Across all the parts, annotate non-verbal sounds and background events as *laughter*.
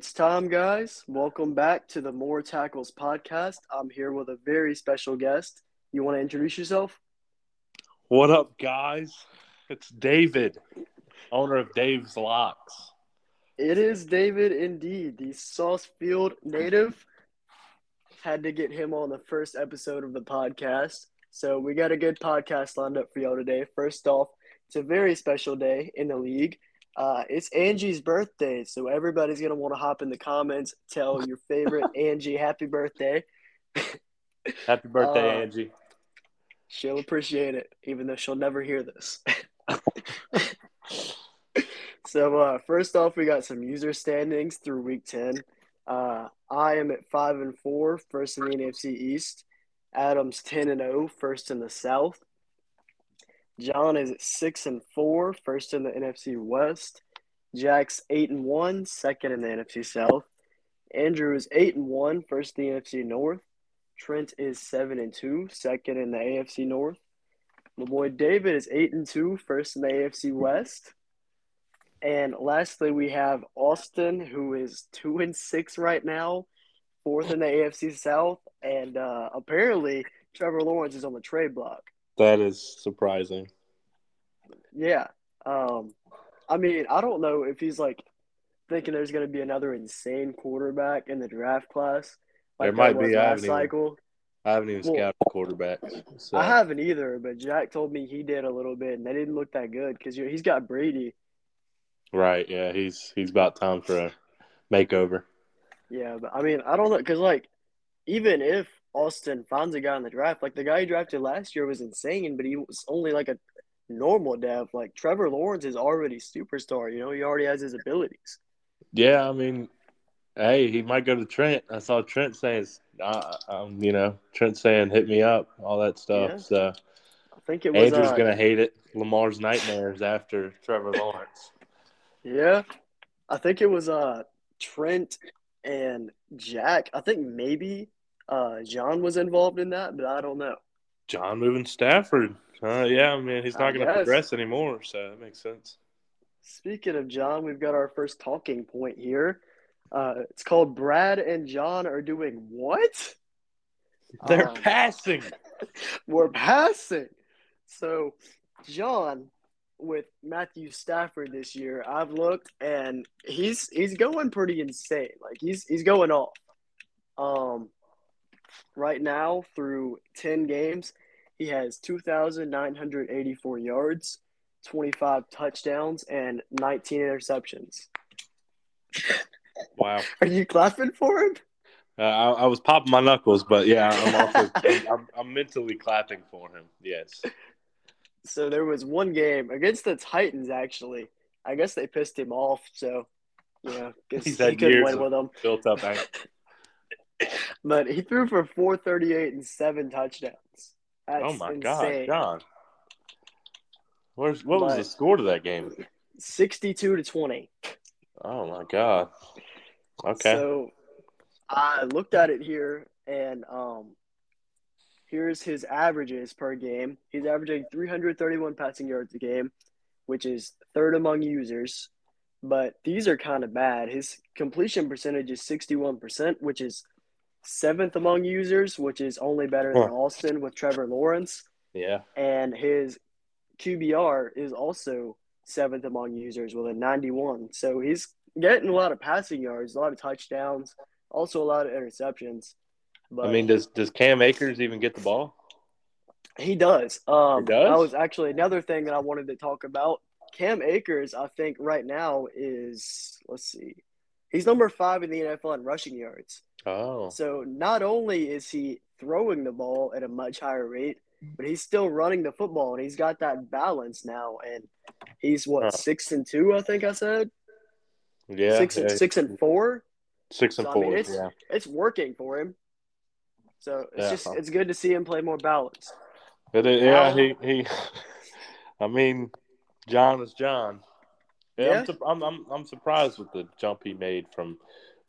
It's time, guys. Welcome back to the Moore Tackles podcast. I'm here with a very special guest. You want to introduce yourself? What up, guys? It's David, owner of Dave's Locks. It is David, indeed, the Saucefield native. Had to get him on the first episode of the podcast. So we got a good podcast lined up for y'all today. First off, it's a very special day in the league. Uh, it's Angie's birthday, so everybody's gonna want to hop in the comments, tell your favorite *laughs* Angie happy birthday. Happy birthday, Uh, Angie. She'll appreciate it, even though she'll never hear this. *laughs* so uh, first off, we got some user standings through week ten. Uh, I am at five and four, first in the NFC East. Adam's ten and 0, first in the South. John is six and four, first in the NFC West. Jack's eight and one, second in the NFC South. Andrew is eight and one, first in the NFC North. Trent is seven and two, second in the AFC North. My boy David is eight and two, first in the AFC West. And lastly, we have Austin, who is two and six right now, fourth in the AFC South, and uh, apparently Trevor Lawrence is on the trade block. That is surprising. Yeah. Um, I mean, I don't know if he's like thinking there's going to be another insane quarterback in the draft class. There might be. I haven't even- I haven't even Well, scouted quarterbacks. So. I haven't either, but Jack told me he did a little bit, and they didn't look that good because he's got Brady. Right, yeah, he's he's about time for a makeover. Yeah, but I mean, I don't know because like even if Austin finds a guy in the draft, like the guy he drafted last year was insane, but he was only like a normal dev. Like Trevor Lawrence is already superstar. You know, he already has his abilities. Yeah, I mean, hey, he might go to Trent. I saw Trent saying, uh, um, you know, Trent saying, "Hit me up," all that stuff. Yeah. So I think it was. Andrew's uh, gonna hate it. Lamar's nightmares after Trevor Lawrence. Yeah, I think it was uh Trent and Jack. I think maybe uh John was involved in that, but I don't know. John moving Stafford. Uh, yeah, I mean, he's not going to progress anymore, so that makes sense. Speaking of John, we've got our first talking point here. Uh, it's called Brad and John are doing what? *laughs* They're Um, passing. *laughs* We're passing. So, John with Matthew Stafford this year, I've looked and he's he's going pretty insane. Like he's he's going off. Um, right now through ten games, he has two thousand nine hundred eighty four yards, twenty five touchdowns, and nineteen interceptions. Wow. Are you clapping for him? Uh, I, I was popping my knuckles, but yeah, I'm also I'm, I'm mentally clapping for him. Yes. So there was one game against the Titans. Actually, I guess they pissed him off. So, you know, 'cause *laughs* He's he had couldn't win with them. Built up. *laughs* *laughs* But he threw for 438 and seven touchdowns. That's oh my insane. God, John. Where's what was the score to that game? 62 to 20. Oh my God. Okay. So I looked at it here, and um, here's his averages per game. He's averaging 331 passing yards a game, which is third among users. But these are kind of bad. His completion percentage is 61%, which is seventh among users, which is only better than Huh. Austin with Trevor Lawrence. yeah. And his QBR is also seventh among users with a 91. So he's getting a lot of passing yards, a lot of touchdowns, also a lot of interceptions. But I mean, does does Cam Akers even get the ball? he does. Um, He does? That was actually another thing that I wanted to talk about. Cam Akers, I think right now is let's see, he's number five in the NFL in rushing yards. Oh. So not only is he throwing the ball at a much higher rate, but he's still running the football and he's got that balance now. And he's what Huh. six and two, I think I said Yeah. six and yeah. six and four. Six and So, I four. mean, it's- yeah. It's working for him. So it's Yeah. just it's good to see him play more balanced. But yeah, Now- he he. *laughs* I mean, John is John. Yeah, Yeah. I'm I'm I'm surprised with the jump he made from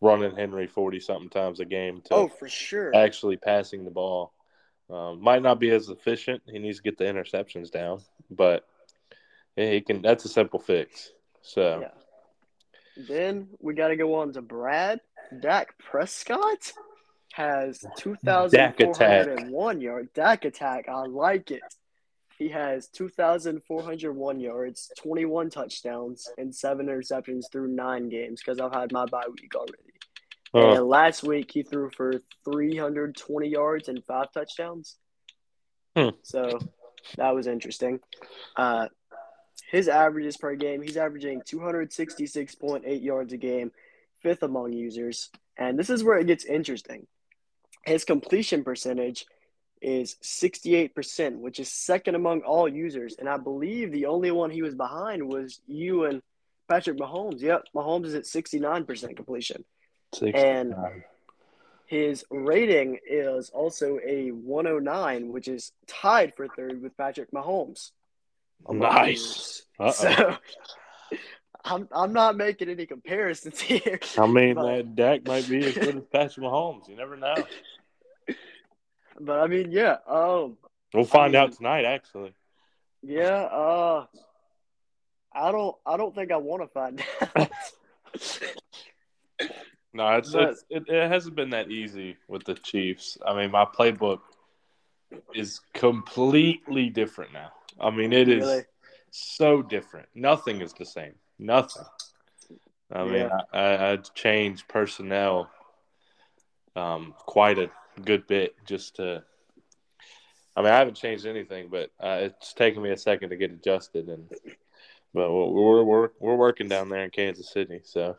running Henry forty something times a game to Oh, for sure. actually passing the ball. Um, might not be as efficient. He needs to get the interceptions down, but he can. That's a simple fix. So Yeah. Then we got to go on to Brad. Dak Prescott has 2,401 yards. Dak attack. I like it. He has 2,401 yards, 21 touchdowns, and seven interceptions through nine games because I've had my bye week already. Oh, And last week he threw for 320 yards and five touchdowns. Hmm. So that was interesting. Uh, his averages per game, he's averaging 266.8 yards a game, fifth among users. And this is where it gets interesting. His completion percentage is 68%, which is second among all users. And I believe the only one he was behind was you and Patrick Mahomes. Yep, Mahomes is at 69% completion. and- His rating is also a 109, which is tied for third with Patrick Mahomes. Nice. *laughs* So I'm I'm not making any comparisons *laughs* here. I mean, but- that Dak might be as good as Patrick Mahomes. You never know. But I mean, yeah, um, We'll find mean- out tonight, actually. yeah, uh, I don't I don't think I want to find out. *laughs* No, it's, But- it's it, it hasn't been that easy with the Chiefs. I mean, my playbook is completely different now. I mean, it is Really? so different. Nothing is the same. Nothing. I mean, Yeah. I, I, I changed personnel um, quite a good bit just to. I mean, I haven't changed anything, but uh, it's taken me a second to get adjusted, and but we're we're we're working down there in Kansas City, so.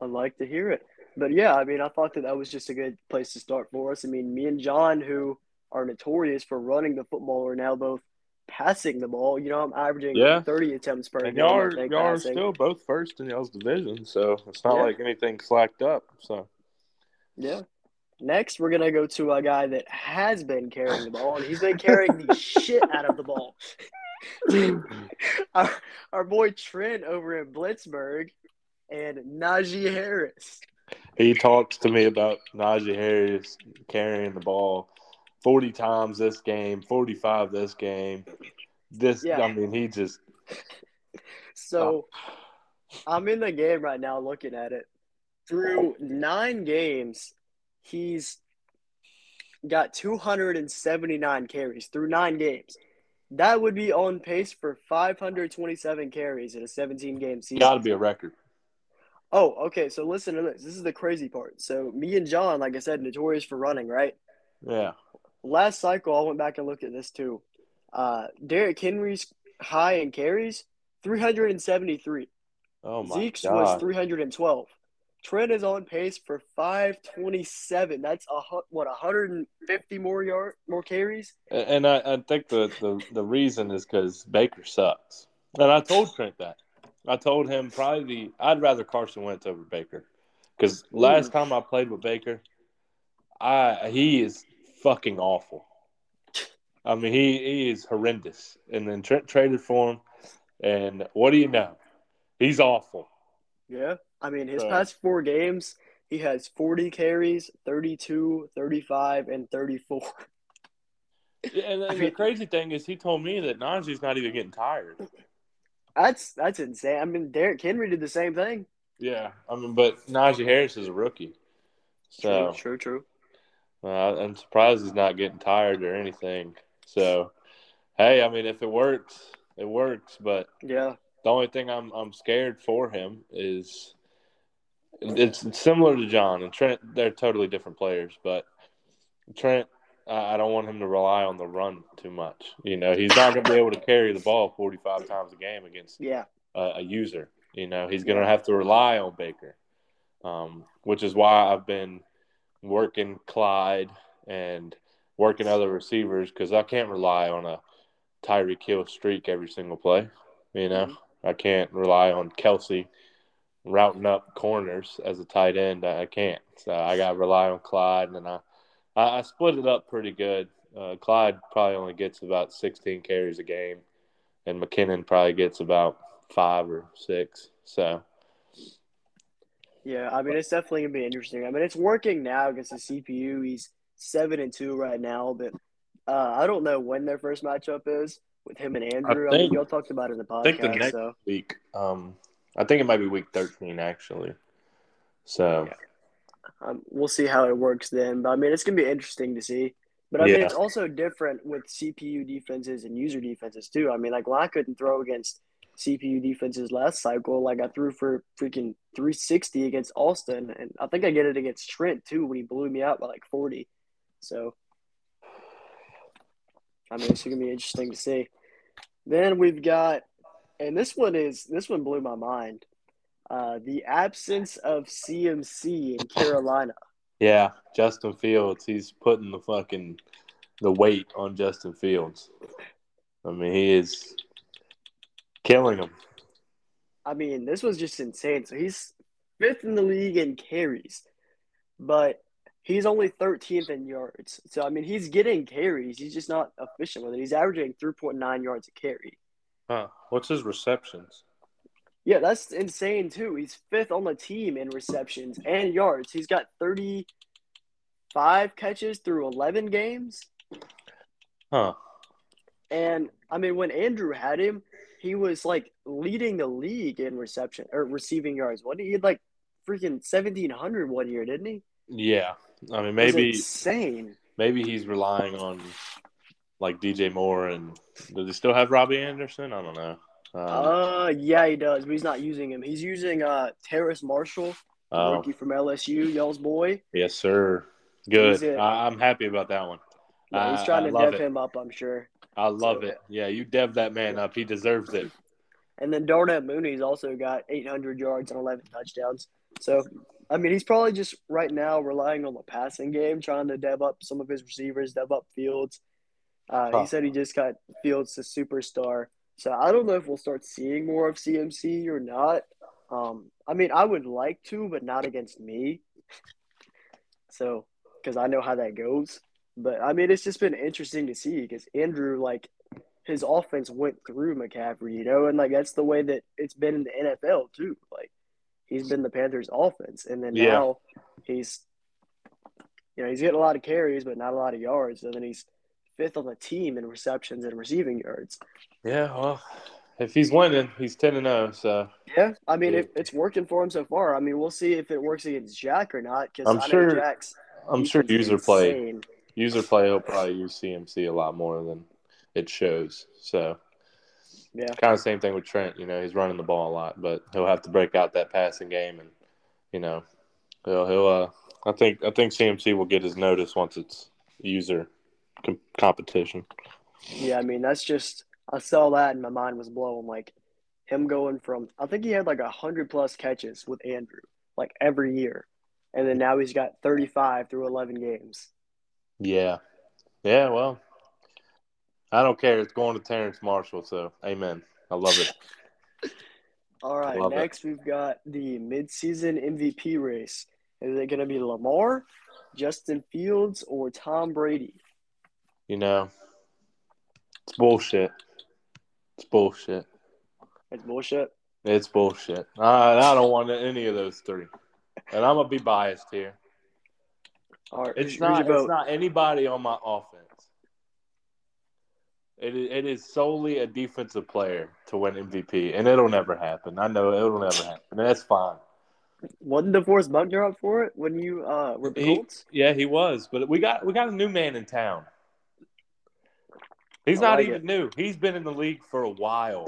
I'd like to hear it. But yeah, I mean, I thought that that was just a good place to start for us. I mean, me and John, who are notorious for running the football, are now both passing the ball. You know, I'm averaging Yeah. 30 attempts per And game. Y'all are, y'all are still both first in y'all's division, so it's not Yeah. like anything slacked up. So Yeah. Next, we're gonna go to a guy that has been carrying the ball, and he's been carrying the shit out of the ball. *laughs* our, our boy Trent over in Blitzburg, and Najee Harris. he talks to me about Najee Harris carrying the ball forty times this game, forty five this game. This, Yeah. I mean, he just So I'm in the game right now looking at it. Through nine games, he's got 279 carries through nine games. That would be on pace for 527 carries in a 17 game season. got to be a record. Oh, okay. So listen to this. This is the crazy part. So me and John, like I said, notorious for running, right? Yeah, Last cycle, I went back and looked at this too. Uh, Derrick Henry's high in carries, 373. oh my god. Zeke's god, was 312. Trent is on pace for 527. That's a what 150 more yard more carries. and I, I think the, the the reason is because Baker sucks, and I told Trent that. I told him probably the I'd rather Carson Wentz over Baker because last time I played with Baker, I he is fucking awful. I mean he he is horrendous, and then Trent traded for him, and what do you know? He's awful. Yeah. I mean, his past four games, he has 40 carries, 32, 35, and 34. And *laughs* I the mean- crazy thing is, he told me that Najee's not even getting tired. That's that's insane. I mean, Derrick Henry did the same thing. Yeah, I mean, but Najee Harris is a rookie, so true, true. uh, I'm surprised he's not getting tired or anything. So, hey, I mean, if it works, it works. But Yeah. the only thing I'm I'm scared for him is it's, it's similar to John and Trent. They're totally different players, but Trent, I don't want him to rely on the run too much. You know, he's not going to be able to carry the ball 45 times a game against Yeah. a, a user. You know, he's going to have to rely on Baker, um, which is why I've been working Clyde and working other receivers because I can't rely on a Tyreek Hill streak every single play. You know, I can't rely on Kelce routing up corners as a tight end. I I can't. So I got to rely on Clyde, and I, I, I split it up pretty good. Uh, Clyde probably only gets about 16 carries a game, and McKinnon probably gets about five or six. So Yeah, I mean it's definitely gonna be interesting. I mean it's working now against the CPU. He's seven and two right now, but uh, I don't know when their first matchup is with him and Andrew. I, mean think- y'all talked about it in the I think the next So week, um, I think it might be week 13 actually. So Um, we'll see how it works then. But I mean, it's gonna be interesting to see. But I mean, it's also different with CPU defenses and user defenses too. I mean, like when I couldn't throw against CPU defenses last cycle, like I threw for freaking 360 against Austin, and I think I get it against Trent too when he blew me out by like 40. So, I mean, it's gonna be interesting to see. Then we've got, and this one is this one blew my mind. Uh, the absence of CMC in Carolina. yeah, Justin Fields, he's putting the fucking the weight on Justin Fields. I mean, he is killing him. I mean, this was just insane. So he's fifth in the league in carries, but he's only 13th in yards. So I mean, he's getting carries. He's just not efficient with it. He's averaging 3.9 yards a carry. Huh. What's his receptions? Yeah, that's insane too. He's fifth on the team in receptions and yards. He's got 35 catches through 11 games. Huh. And I mean, when Andrew had him, he was like leading the league in reception or receiving yards. What he had like freaking 1700 one year, didn't he? Yeah. I mean, maybe insane. maybe he's relying on like DJ Moore and does he still have Robbie Anderson? I don't know. Um, Uh, yeah, he does, but he's not using him. He's using uh Terrace Marshall, oh, rookie from LSU, y'all's boy. yes, sir. Good. I, I'm happy about that one. He's trying I to dev it. him up, I'm sure. I love So- it. Yeah, you dev that man up. He deserves it. And then Darnell Mooney's also got 800 yards and 11 touchdowns. So, I mean, he's probably just right now relying on the passing game, trying to dev up some of his receivers, dev up Fields. Uh, Huh. He said he just got Fields to superstar. So I don't know if we'll start seeing more of CMC or not. Um, I mean, I would like to, but not against me. So, because I know how that goes. But I mean, it's just been interesting to see because Andrew, like, his offense went through McCaffrey, you know, and like that's the way that it's been in the NFL too. Like, he's been the Panthers' offense, and then Yeah. now he's, you know, he's getting a lot of carries, but not a lot of yards. And then he's fifth on the team in receptions and receiving yards. Yeah, well, if he's winning, he's ten and zero. So Yeah, I mean, Yeah. it, it's working for him so far. I mean, we'll see if it works against Jack or not. Because I'm I sure- Jack's I'm sure user play user play will probably use CMC a lot more than it shows. So Yeah, kind of same thing with Trent. You know, he's running the ball a lot, but he'll have to break out that passing game, and you know, he'll he'll. Uh, I think I think CMC will get his notice once it's user com- competition. yeah. I mean, that's just I saw that and my mind was blown. Like him going from I think he had like a hundred plus catches with Andrew like every year, and then now he's got thirty five through eleven games. Yeah, yeah. Well, I don't care. It's going to Terrence Marshall. So, amen. I love it. *laughs* All right, Love it. next we've got the midseason MVP race. Is it going to be Lamar, Justin Fields, or Tom Brady? You know, it's bullshit. It's bullshit. It's bullshit. It's bullshit. I, I don't want any of those three, and I'm gonna be biased here. Right, It's not. It's vote? not anybody on my offense. It is, it is solely a defensive player to win MVP, and it'll never happen. I know it'll never happen. That's fine. Wasn't DeForest Buckner up for it when you uh, were the Colts? Yeah, he was, but we got we got a new man in town. He's I not like even it. new. He's been in the league for a while.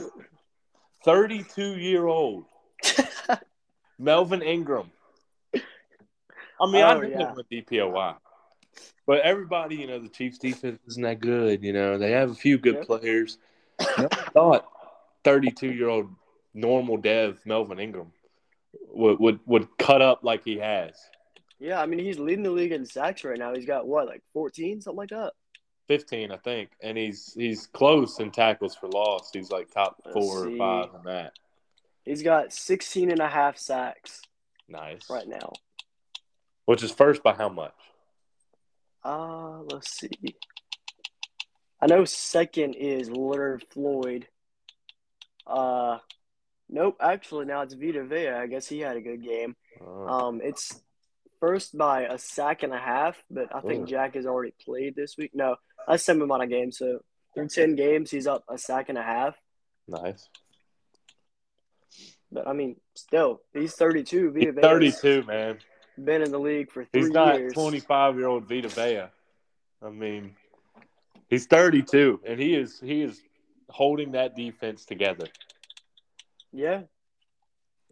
Thirty-two year old *laughs* Melvin Ingram. I mean, oh, I Oh, knew yeah. him with DPOY, but everybody, you know, the Chiefs' defense isn't that good. You know, they have a few good Yeah. players. No one thought thirty-two year old normal dev Melvin Ingram would, would would cut up like he has. Yeah, I mean he's leading the league in sacks right now. He's got what, like fourteen, something like that. 15, I think, and he's he's close in tackles for loss. He's like top four or five in that. He's got 16 and a half sacks Nice. right now. Which is first by how much? Uh, let's see. I know second is Leonard Floyd. Uh, nope. Actually, now it's Vita Vea. I guess he had a good game. Oh, Um, it's first by a sack and a half, but I think Ooh. Jack has already played this week. No, that's same amount of games. So through ten games, he's up a sack and a half. nice. But I mean, still, he's 32. Vita Vea's 32, man. been in the league for three He's not years. 25 year old Vita Vea. I mean, he's 32, and he is he is holding that defense together. Yeah,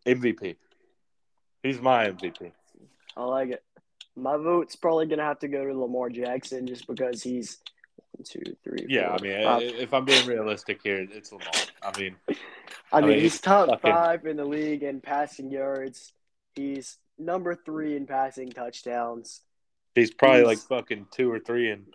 MVP. He's my MVP. I like it. My vote's probably gonna have to go to Lamar Jackson just because he's one, two, three. Yeah, I mean, five. if I'm being realistic here, it's Lamar. I mean, *laughs* I mean, mean, he's top fucking- five in the league in passing yards. He's number three in passing touchdowns. he's probably He's- like fucking two or three in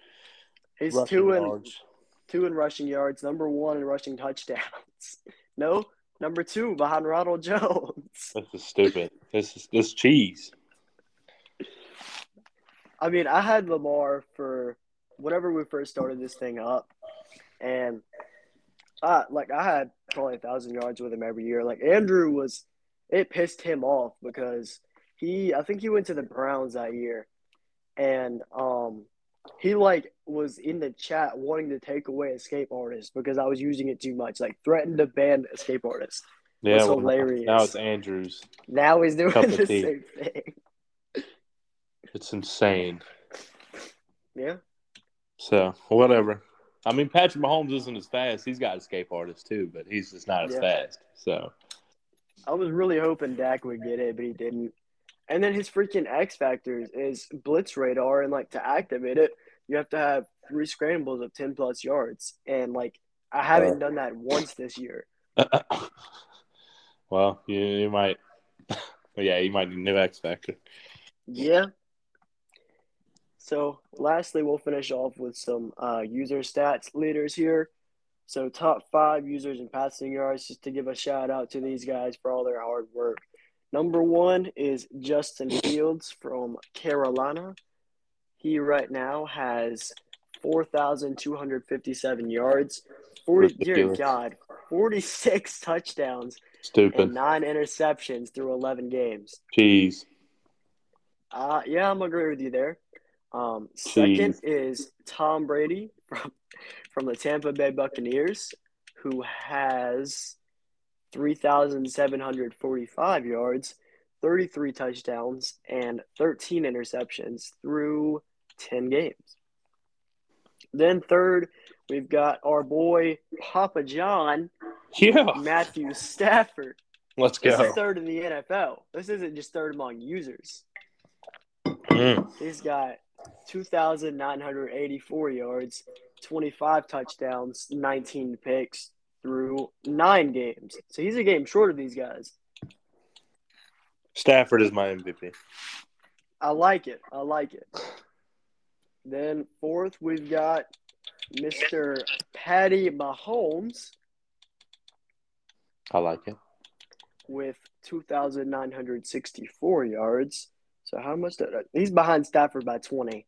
He's two in yards. two in rushing yards, number one in rushing touchdowns. *laughs* No, number two behind Ronald Jones. This is stupid. This is this cheese. I mean, I had Lamar for whenever we first started this thing up, and I like I had probably a thousand yards with him every year. Like Andrew was, it pissed him off because he, I think he went to the Browns that year, and um, he like was in the chat wanting to take away escape artist because I was using it too much. Like threatened to ban escape artist. Yeah, well, hilarious. now it's Andrews. Now he's doing *laughs* the tea. same thing. It's insane. Yeah. So whatever. I mean, Patrick Mahomes isn't as fast. He's got escape artists too, but he's just not as Yeah. fast. So I was really hoping Dak would get it, but he didn't. And then his freaking X factors is blitz radar, and like to activate it, you have to have three scrambles of ten plus yards, and like I haven't done that once this year. *coughs* well, you, you might. *laughs* yeah, you might need a new X factor. Yeah. So lastly, we'll finish off with some uh, user stats leaders here. So top five users in passing yards, just to give a shout out to these guys for all their hard work. Number one is Justin Fields from Carolina. He right now has four thousand two hundred fifty-seven yards, forty dear God, forty-six *laughs* touchdowns Stupid. and nine interceptions through eleven games. Jeez. Uh, yeah, I'm agree with you there. Um, second is Tom Brady from *laughs* from the Tampa Bay Buccaneers, who has 3,745 yards, 33 touchdowns, and 13 interceptions through 10 games. Then third, we've got our boy Papa John, Yeah. Matthew Stafford. Let's This go. is third in the NFL. This isn't just third among users. Mm. He's got 2,984 yards, 25 touchdowns, 19 picks through nine games. So he's a game short of these guys. Stafford is my MVP. I like it. I like it. Then fourth, we've got Mr. Patty Mahomes I like it. with 2,964 yards. So how much? Did, he's behind Stafford by 20.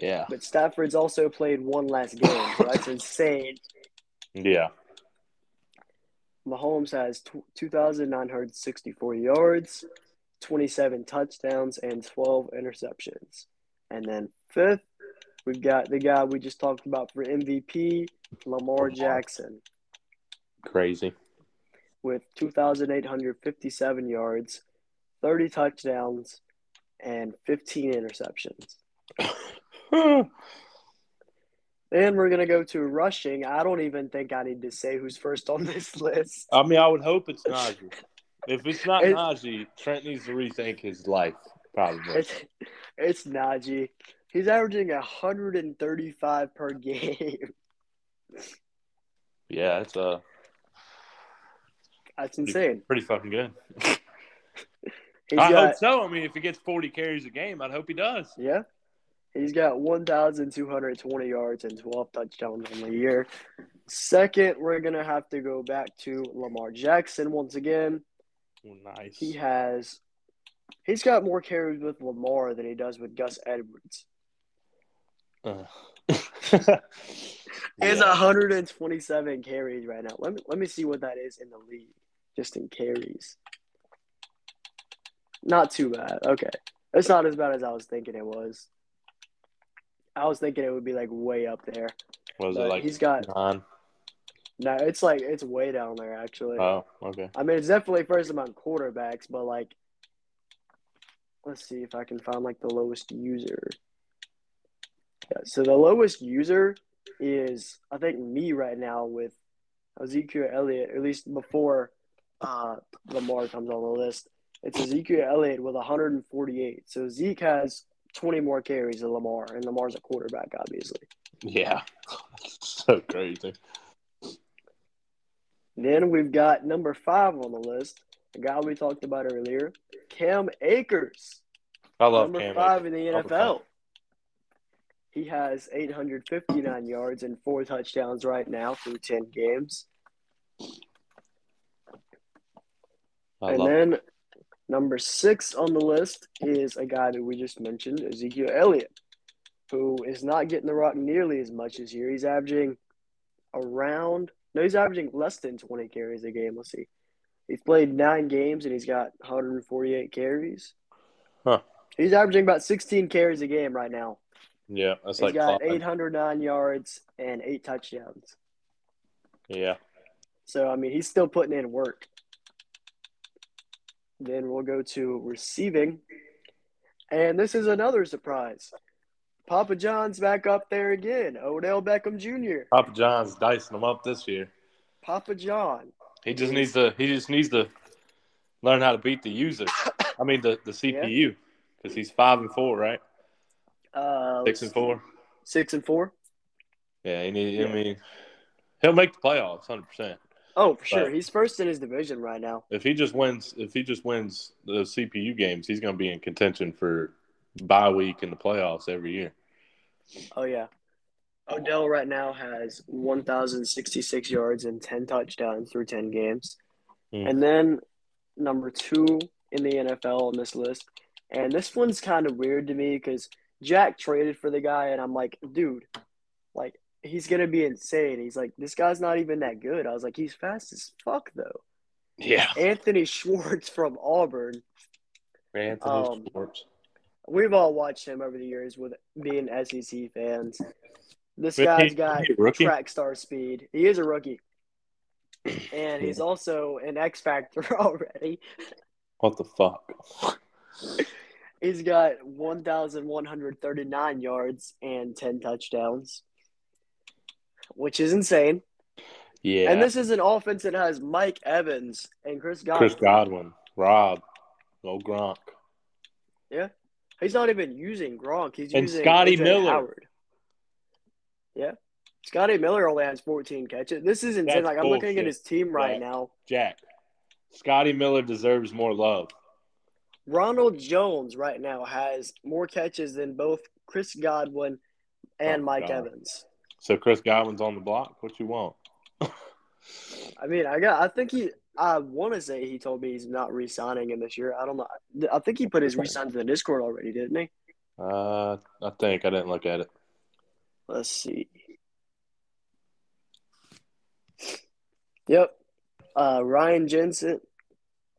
Yeah. But Stafford's also played one last game. So that's *laughs* insane. Yeah. Mahomes has tw 2,964 yards, 27 touchdowns, and 12 interceptions. And then fifth, we've got the guy we just talked about for MVP, Lamar Jackson, Crazy. with 2,857 yards, 30 touchdowns, and 15 interceptions. *coughs* Then we're going to go to rushing. I don't even think I need to say who's first on this *laughs* list. I mean, I would hope it's Najee. *laughs* If it's not It's- Najee, Trent needs to rethink his life. Probably. It's, it's Najee. He's averaging 135 per game. Yeah, it's uh That's insane. pretty fucking good. *laughs* He's I got hope so. I mean, if he gets 40 carries a game, I'd hope he does. yeah. He's got 1,220 yards and 12 touchdowns on the year. Second, we're gonna have to go back to Lamar Jackson once again. Nice. He has he's got more carries with Lamar than he does with Gus Edwards. Uh. *laughs* *laughs* Yeah. 127 carries right now. Let me let me see what that is in the league, just in carries. Not too bad. Okay, it's not as bad as I was thinking it was. I was thinking it would be like way up there. Was it like he's got nine? No, it's like it's way down there actually. Oh, okay. I mean, it's definitely first among quarterbacks, but like, let's see if I can find like the lowest user. Yeah, so the lowest user is I think me right now with Ezekiel Elliott, at least before uh, Lamar comes on the list. It's Ezekiel Elliott with 148. So Zeke has 20 more carries than Lamar, and Lamar's a quarterback, obviously. Yeah, *laughs* so crazy. Then we've got number five on the list, a guy we talked about earlier, Cam Akers. I love Cam. number Cam five Akers. in the NFL. He has 859 yards and four touchdowns right now through 10 games. I and then number six on the list is a guy that we just mentioned, Ezekiel Elliott, who is not getting the rock nearly as much this year. He's averaging around no, he's averaging less than 20 carries a game. Let's see. He's played nine games and he's got 148 carries. Huh. He's averaging about 16 carries a game right now. Yeah, that's He's like got Clyde. 809 yards and eight touchdowns. Yeah, So, I mean, he's still putting in work. Then we'll go to receiving. And this is another surprise. Papa John's back up there again. Odell Beckham Jr. Papa John's dicing them up this year. Papa John. He just needs to. He just needs to learn how to beat the user. I mean the the CPU because he's five and four, right? Uh, Six and four. Six and four. Yeah, he need, Yeah. I mean, he'll make the playoffs, hundred percent. Oh, for sure. He's first in his division right now. If he just wins, if he just wins the CPU games, he's going to be in contention for bye week in the playoffs every year. Oh yeah. Odell right now has 1,066 yards and 10 touchdowns through 10 games. Hmm. And then number two in the NFL on this list. And this one's kind of weird to me because Jack traded for the guy, and I'm like, dude, like, he's going to be insane. He's like, this guy's not even that good. I was like, he's fast as fuck, though. Yeah, Anthony Schwartz from Auburn. Anthony Um, Schwartz. We've all watched him over the years with being SEC fans. This But guy's he- got track star speed. He is a rookie. *clears throat* And he's also an X Factor *laughs* already. What the fuck? He's got 1,139 yards and 10 touchdowns, which is insane. Yeah, And this is an offense that has Mike Evans and Chris Godwin. Chris Godwin, Rob, old Gronk. Yeah. He's not even using Gronk. He's And using Scotty Miller. Howard. Yeah. Scotty Miller only has 14 catches. This is insane. That's like I'm looking at his team right Yeah. now. Jack. Scotty Miller deserves more love. Ronald Jones right now has more catches than both Chris Godwin and Oh, Mike God. Evans. So Chris Godwin's on the block. What you want? *laughs* I mean, I got. I think he. I want to say he told me he's not re-signing him this year. I don't know. I think he put his re-sign to the Discord already, didn't he? Uh, I think I didn't look at it. Let's see. Yep. Uh, Ryan Jensen,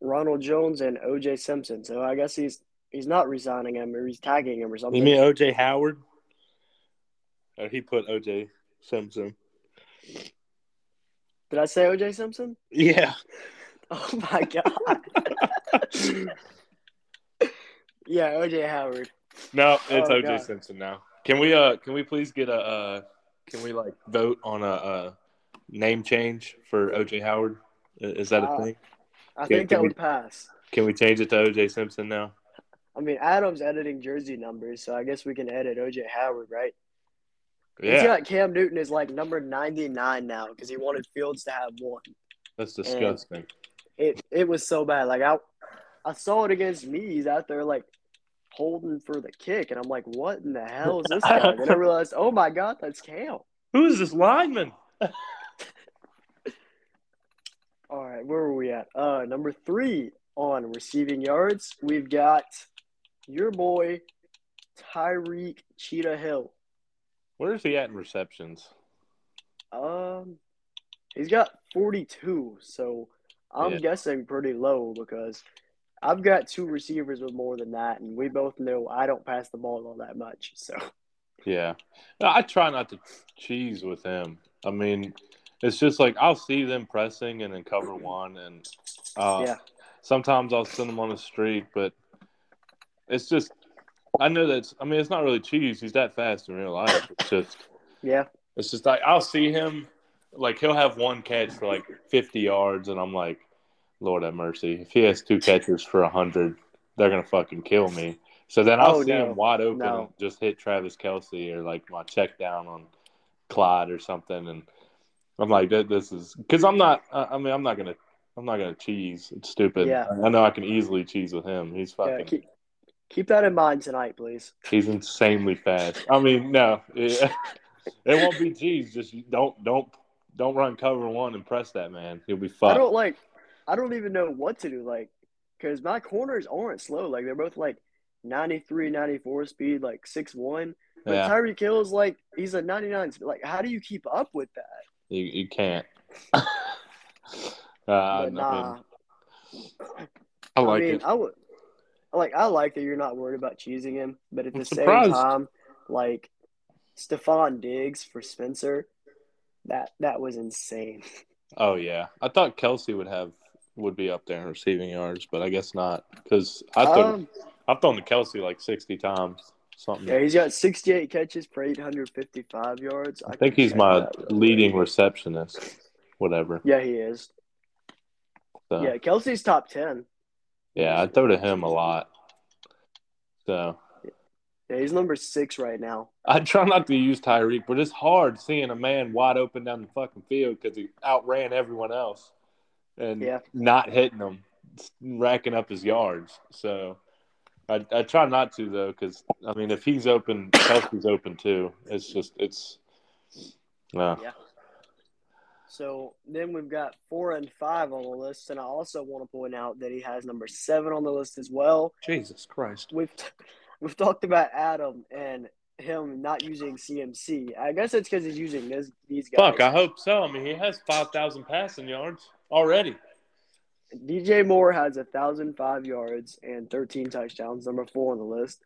Ronald Jones, and OJ Simpson. So I guess he's he's not re-signing him or he's tagging him or something. You mean OJ Howard? Or he put OJ Simpson. Did I say OJ Simpson? Yeah. *laughs* Oh my god. *laughs* yeah, OJ Howard. No, it's Oh, OJ God. Simpson now. Can we uh can we please get a uh can we like vote on a, uh name change for OJ Howard? Is that a Uh, thing? I Yeah, think that we- would pass. Can we change it to OJ Simpson now? I mean, Adam's editing jersey numbers, so I guess we can edit OJ Howard, right? Yeah, got Cam Newton is like number 99 now because he wanted Fields to have one. that's disgusting. It it was so bad. Like I I saw it against me. He's out there like holding for the kick, and I'm like, what in the hell is this guy? then I realized, oh my god, that's Cam. *laughs* Who is this lineman? *laughs* All right, where were we at? Uh, number three on receiving yards, we've got your boy Tyreek Cheetah Hill. Where is he at in receptions? Um, he's got 42, so I'm Yeah. guessing pretty low because I've got two receivers with more than that, and we both know I don't pass the ball all that much. So Yeah, I try not to cheese with him. I mean, it's just like I'll see them pressing and then cover one, and uh, Yeah. sometimes I'll send them on the street, but it's just I know that's I mean it's not really cheese. He's that fast in real life. It's just *laughs* Yeah. it's just like I'll see him like he'll have one catch for like fifty yards, and I'm like, Lord have mercy. If he has two catches for hundred, they're gonna fucking kill me. So then I'll Oh, see no. him wide open No. and just hit Travis Kelce or like my check down on Clyde or something, and I'm like, "Th- this is because I'm not. I mean, I'm not gonna. I'm not gonna cheese. It's stupid. Yeah. I know I can easily cheese with him. He's Yeah. fucking. Keep, keep that in mind tonight, please. He's insanely fast. I mean, no, it, *laughs* it won't be cheese. Just don't don't don't run cover one and press that man. He'll be fucked. I don't like. I don't even know what to do. Like, because my corners aren't slow. Like they're both like 93, 94 speed, like six one. But Yeah, Tyreek Hill is like he's a 99. speed. Like, how do you keep up with that? you you can't. *laughs* uh, I, nah. mean, I like I mean, it. I would like I like that you're not worried about cheesing him, but at I'm the surprised. same time, like Stefon Diggs for Spencer, that that was insane. Oh yeah, I thought Kelce would have would be up there in receiving yards, but I guess not because I thought Um, I've thrown to Kelce like sixty times. Something. yeah, he's got 68 catches for 855 yards. I think he's my leading receptionist. Whatever. Yeah, he is. So, Yeah, Kelce's top 10. Yeah, I throw to him a lot. So Yeah, he's number six right now. I try not to use Tyreek, but it's hard seeing a man wide open down the fucking field because he outran everyone else and Yeah. not hitting them, racking up his yards. So I, I try not to though, because I mean, if he's open, Kelce's open too. It's just it's. Uh, Yeah. So then we've got four and five on the list, and I also want to point out that he has number seven on the list as well. Jesus Christ. We've *laughs* we've talked about Adam and him not using CMC. I guess it's because he's using this these guys. Fuck, I hope so. I mean, he has five thousand passing yards already. DJ Moore has a thousand five yards and thirteen touchdowns, number four on the list.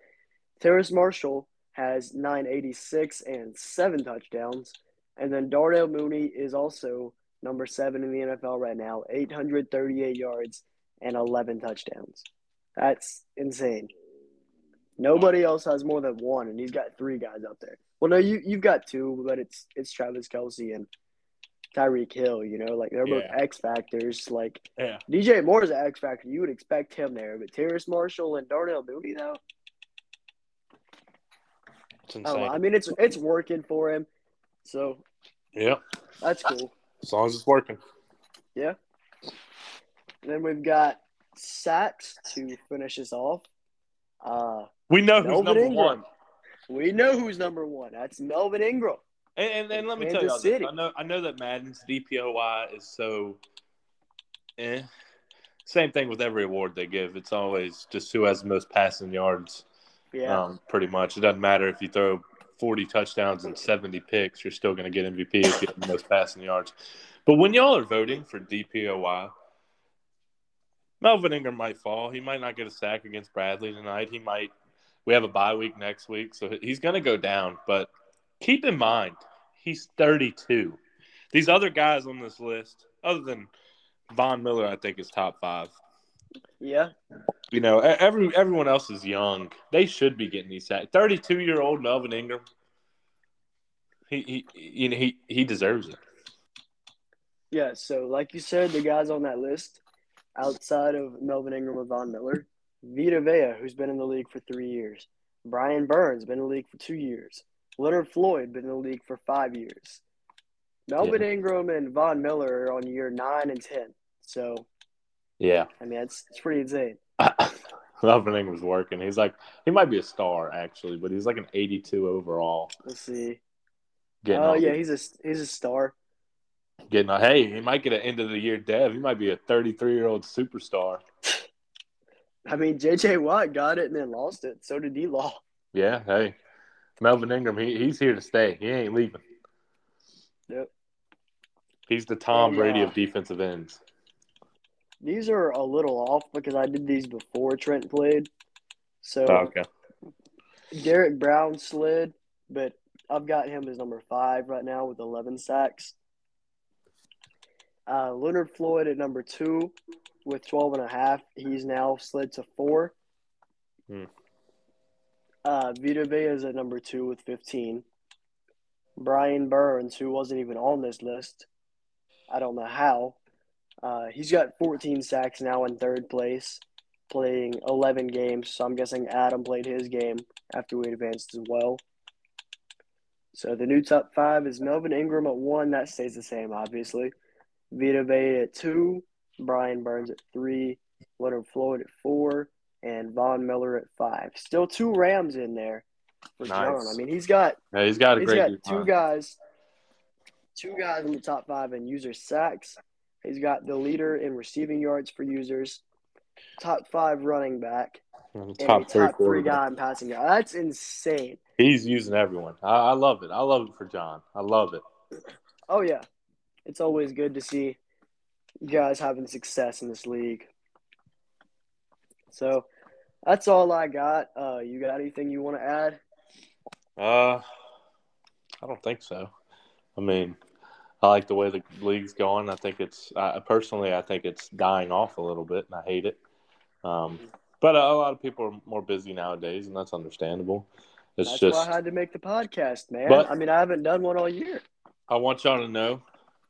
Terrace Marshall has nine eighty six and seven touchdowns, and then Darnell Mooney is also number seven in the NFL right now, eight hundred thirty eight yards and eleven touchdowns. That's insane. Nobody else has more than one, and he's got three guys out there. Well, no, you you've got two, but it's it's Travis Kelce and Tyreek Hill. You know, like they're both Yeah. X factors. Like Yeah. DJ Moore is an X factor. You would expect him there, but Terrace Marshall and Darnell Mooney though. It's oh, I, know. I mean, it's it's working for him, so yeah. that's cool. As long as it's working. Yeah. then we've got sacks to finish us off. Uh, We know who's Melvin number Ingram. one. We know who's number one. That's Melvin Ingram. And, and, and let me tell you, City. I know I know that Madden's DPOY is so. Eh. Same thing with every award they give. It's always just who has the most passing yards. Yeah. Um, pretty much, it doesn't matter if you throw forty touchdowns and seventy picks. You're still going to get MVP if you have the most passing yards. But when y'all are voting for DPOY, Melvin Ingram might fall. He might not get a sack against Bradley tonight. He might. We have a bye week next week, so he's going to go down. But keep in mind, he's 32. These other guys on this list, other than Von Miller, I think is top five. yeah. You know, every everyone else is young. They should be getting these sacks. 32 year old Melvin Ingram. He, he you know he he deserves it. Yeah. So, like you said, the guys on that list, outside of Melvin Ingram and Von Miller, Vita Vea, who's been in the league for three years, Brian Burns, been in the league for two years, Leonard Floyd, been in the league for five years. Melvin Ingram and Von Miller are on year nine and ten. So, Yeah, I mean, it's, it's pretty insane. *laughs* Melvin was working. He's like he might be a star actually, but he's like an 82 overall. Let's see. Getting Oh yeah, he's a he's a star. getting. A, hey, he might get an end of the year dev. He might be a 33 year old superstar. I mean, J.J. Watt got it and then lost it. So did D. Law. Yeah, hey, Melvin Ingram. He, he's here to stay. He ain't leaving. Yep. He's the Tom And, Brady uh, of defensive ends. These are a little off because I did these before Trent played. So Oh, okay. Derrick Brown slid, but I've got him as number five right now with 11 sacks. Uh, Leonard Floyd at number two with 12 and a half. He's now slid to four. Hmm. Uh, Vita Vea is at number two with 15. Brian Burns, who wasn't even on this list, I don't know how. Uh, he's got 14 sacks now in third place, playing 11 games. So I'm guessing Adam played his game after we advanced as well. So the new top five is Melvin Ingram at one. That stays the same, obviously. Vita Vea at two. Brian Burns at three. Leonard Floyd at four. And Von Miller at five. Still two Rams in there for Nice. John. I mean, he's got Yeah, he's got a He's great got two guys, two guys in the top five in user sacks. He's got the leader in receiving yards for users, top five running back, and top three top three quarterback. guy in passing yards. That's insane. He's using everyone. I, I love it. I love it for John. I love it. Oh yeah, it's always good to see you guys having success in this league. So that's all I got. Uh, you got anything you want to add? Uh, I don't think so. I mean, I like the way the league's going. I think it's uh, personally, I think it's dying off a little bit, and I hate it. Um, but a, a lot of people are more busy nowadays, and that's understandable. It's That's just why I had to make the podcast, man. But- I mean, I haven't done one all year. I want y'all to know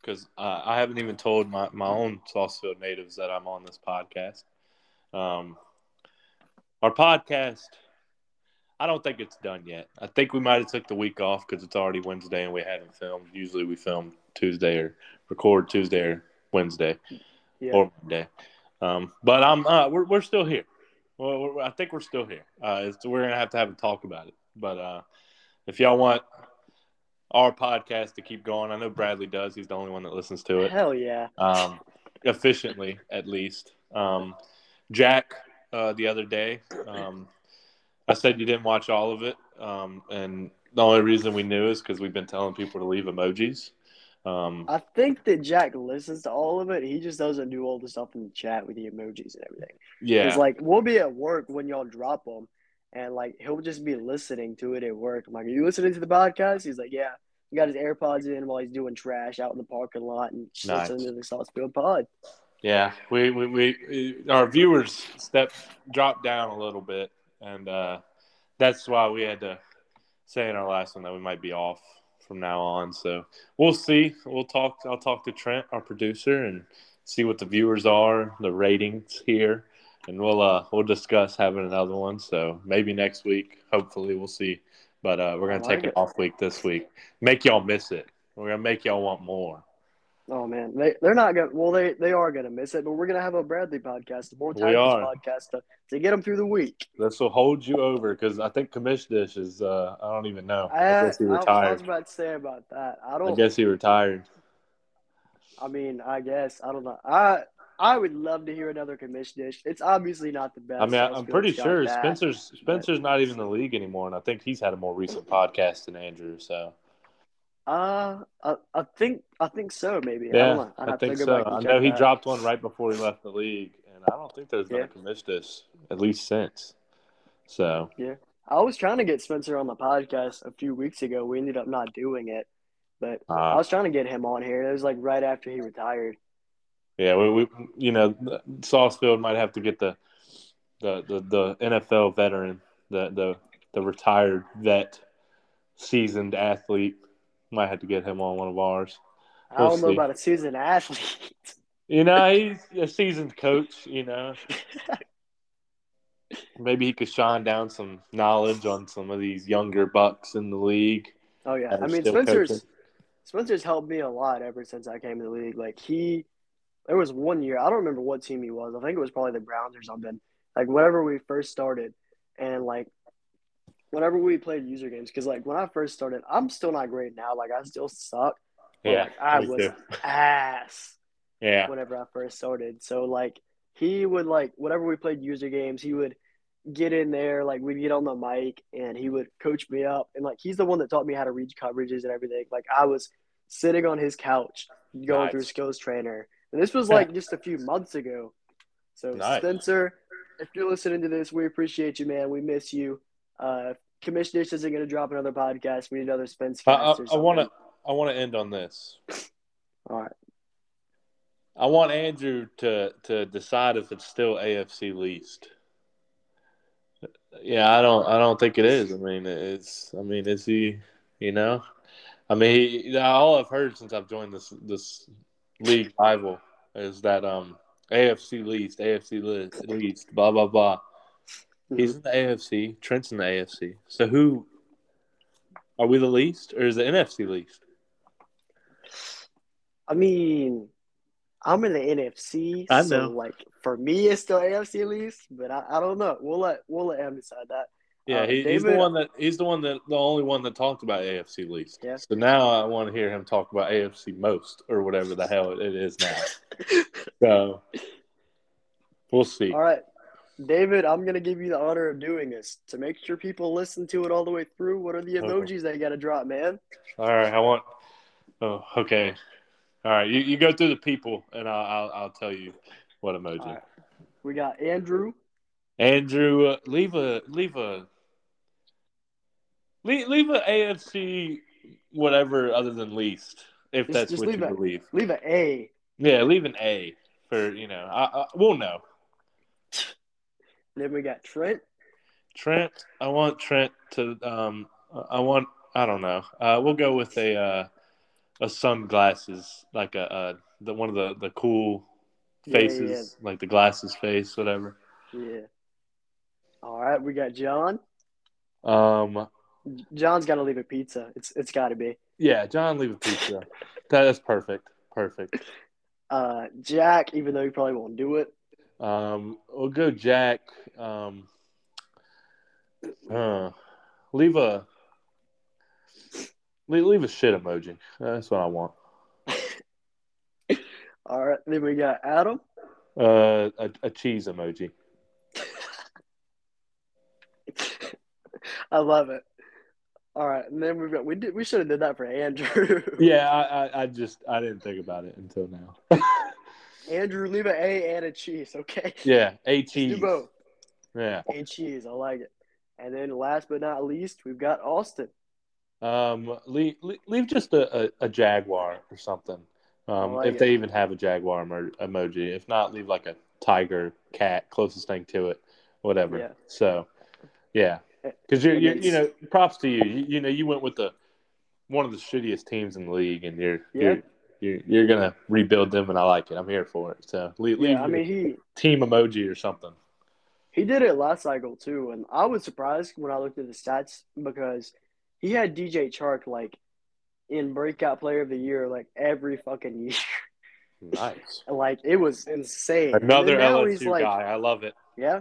because uh, I haven't even told my, my own Saucefield natives that I'm on this podcast. Um, our podcast, I don't think it's done yet. I think we might have took the week off because it's already Wednesday and we hadn't filmed. Usually we film Tuesday or record Tuesday or Wednesday Yeah. or Monday. Um, but I'm uh, we're we're still here. Well, we're, I think we're still here. Uh, it's, we're gonna have to have a talk about it. But uh, if y'all want our podcast to keep going, I know Bradley does. He's the only one that listens to it Hell yeah. um, efficiently, at least. Um, Jack, uh, the other day, um, I said you didn't watch all of it, um, and the only reason we knew is because we've been telling people to leave emojis. Um, I think that Jack listens to all of it. He just doesn't do all the stuff in the chat with the emojis and everything. yeah, It's like we'll be at work when y'all drop them, and like he'll just be listening to it at work. I'm like, "Are you listening to the podcast?" He's like, "Yeah." He got his AirPods in while he's doing trash out in the parking lot and just Nice. listening to the Saucefield Pod. Yeah, we, we, we our viewers step dropped down a little bit, and uh, that's why we had to say in our last one that we might be off from now on. So we'll see. We'll talk. I'll talk to Trent, our producer, and see what the viewers are, the ratings here, and we'll uh, we'll discuss having another one. So maybe next week. Hopefully, we'll see. But uh, we're gonna I take like an it. off week this week. Make y'all miss it. We're gonna make y'all want more. Oh man, they they're not gonna. Well, they they are gonna miss it, but we're gonna have a Bradley podcast, a more We tactics podcast to, to get them through the week. This will hold you over because I think Commish Dish is. Uh, I don't even know. I, I, guess he I, I was about to say about that. I I, don't. I guess he retired. I mean, I guess I don't know. I I would love to hear another commish dish. It's obviously not the best. I mean, I, I'm pretty got sure that. Spencer's Spencer's not even in the league anymore, and I think he's had a more recent *laughs* podcast than Andrew. So Uh, I, I think I think so. Maybe. I, yeah. I'd I think so. I know he that. dropped one right before he left the league, and I don't think there's been Yeah. a Dish at least since. So yeah, I was trying to get Spencer on the podcast a few weeks ago. We ended up not doing it, but I uh, was trying to get him on here. It was like right after he retired. yeah, we, we you know Saucefield might have to get the the the, the NFL veteran, the the the retired vet, seasoned athlete. Might have to get him on one of ours. I We'll don't know about a seasoned athlete. You know, he's a seasoned coach. You know, *laughs* maybe he could shine down some knowledge on some of these younger bucks in the league. Oh yeah, I mean Spencer's coaching. Spencer's helped me a lot ever since I came to the league. Like he, there was one year I don't remember what team he was. I think it was probably the Browns or something. Like whenever we first started, and like whenever we played user games, because like when I first started, I'm still not great now. Like I still suck. But, Yeah, like, I was too. *laughs* ass Yeah, whenever I first started. So like he would like whenever we played user games, he would get in there, like we'd get on the mic and he would coach me up. And like he's the one that taught me how to read coverages and everything. Like I was sitting on his couch going Nice. through skills trainer. And this was like just a few *laughs* months ago. So Nice. Spencer, if you're listening to this, we appreciate you, man. We miss you. Uh Commissioner isn't going to drop another podcast. We need another Spence I, want to. I want to end on this. All right. I want Andrew to to decide if it's still AFC least. Yeah, I don't. I don't think it is. I mean, it's. I mean, is he? You know, I mean, he, all I've heard since I've joined this this league rival is that um AFC least, AFC least, least, blah blah blah. He's in the AFC. Trent's in the AFC. So who are we the least, or is the NFC least? I mean, I'm in the NFC, I so know. like for me, it's still AFC least, but I, I don't know. We'll let we'll let him decide that. Yeah, Uh, he, he's the one that he's the one that the only one that talked about AFC least. Yeah. So now I want to hear him talk about AFC most or whatever the hell it is now. *laughs* so we'll see. All right, David, I'm gonna give you the honor of doing this to make sure people listen to it all the way through. What are the Okay. emojis they gotta drop, man? All right, I want. Oh, okay. All right, you, you go through the people, and I'll I'll, I'll tell you what emoji. Right. We got Andrew. Andrew, uh, leave a leave a leave, leave a AFC whatever other than least, if Just- that's just what you it. believe. Leave an A. Yeah, leave an A for you know. I, I, we'll know. Then we got Trent. Trent, I want Trent to. Um, I want. I don't know. Uh, we'll go with a uh, a sunglasses, like a, uh the one of the the cool Yeah, faces, like the glasses face, whatever. Yeah. All right, we got John. Um, John's got to leave a pizza. It's it's got to be. yeah, John, leave a pizza. *laughs* that is perfect. Perfect. Uh, Jack, even though he probably won't do it. Um, we'll go Jack. Um, uh, leave a leave, leave a shit emoji. That's what I want. *laughs* All right, then we got Adam. Uh, a, a cheese emoji. *laughs* I love it. All right, and then we've got we did we should have did that for Andrew. Yeah, I, I, I *laughs* just I didn't think about it until now. Andrew, leave an A and a cheese, okay? yeah, a cheese. Do both. Yeah. And cheese, I like it. And then last but not least, we've got Austin. Um, leave, leave just a, a, a jaguar or something. Um, like if it. they even have a jaguar emo- emoji. If not, leave like a tiger, cat, closest thing to it, whatever. Yeah. So, yeah, because you're, you're you know props to you. you. You know you went with the one of the shittiest teams in the league, and you're Yeah. you're, you're you're gonna rebuild them, and I like it. I'm here for it. So leave, leave I mean he team emoji or something. he did it last cycle too, and I was surprised when I looked at the stats because he had DJ Chark like in breakout player of the year like every fucking year. *laughs* Nice. like it was insane. Another LSU like, guy. I love it. Yeah.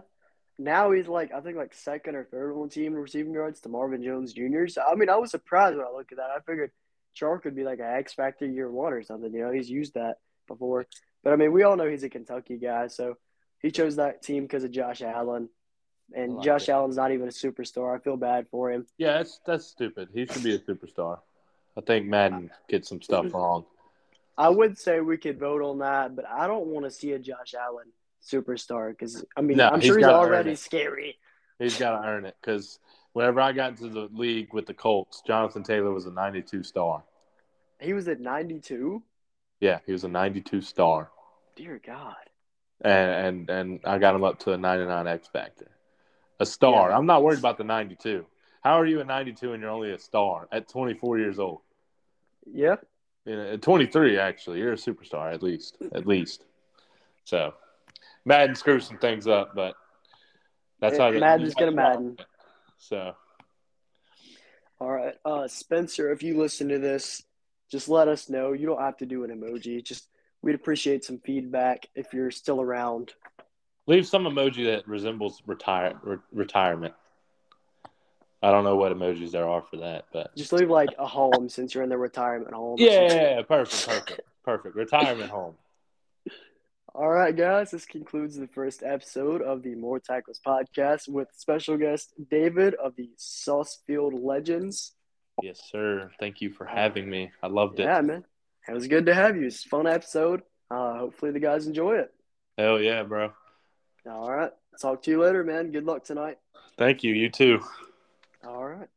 Now he's like I think like second or third on team receiving yards to Marvin Jones Jr. So I mean I was surprised when I looked at that. I figured Chark could be like an X Factor year one or something. You know, he's used that before. But I mean we all know he's a Kentucky guy, so he chose that team because of Josh Allen. And like Josh it. Allen's not even a superstar. I feel bad for him. Yeah, that's that's stupid. He should be a superstar. I think Madden gets some stuff wrong. I would say we could vote on that, but I don't want to see a Josh Allen superstar because I mean No, I'm he's sure he's already scary. He's got to earn it because whenever I got into the league with the Colts, Jonathan Taylor was a 92 star. He was at 92. Yeah, he was a 92 star, Dear God. and and, and I got him up to a 99 X factor, a star. Yeah. I'm not worried about the 92. How are you a 92 and you're only a star at 24 years old? Yeah. Know, at 23, actually, you're a superstar at least, at least. So, Madden screws some things up, but that's how Madden's gonna Madden. So, All right. Uh, Spencer, if you listen to this, just let us know. You don't have to do an emoji. Just we'd appreciate some feedback if you're still around. leave some emoji that resembles retire re- retirement. I don't know what emojis there are for that, but Just leave like a home since you're in the retirement home. yeah, yeah, yeah, perfect, perfect, perfect. Retirement home. All right, guys. This concludes the first episode of the Moore Tackles podcast with special guest David of the Saucefield Legends. Yes, sir. Thank you for having me. I loved it. Yeah, man. It was good to have you. It's a fun episode. Uh, hopefully, the guys enjoy it. Hell yeah, bro. All right. Talk to you later, man. Good luck tonight. Thank you. You too. All right.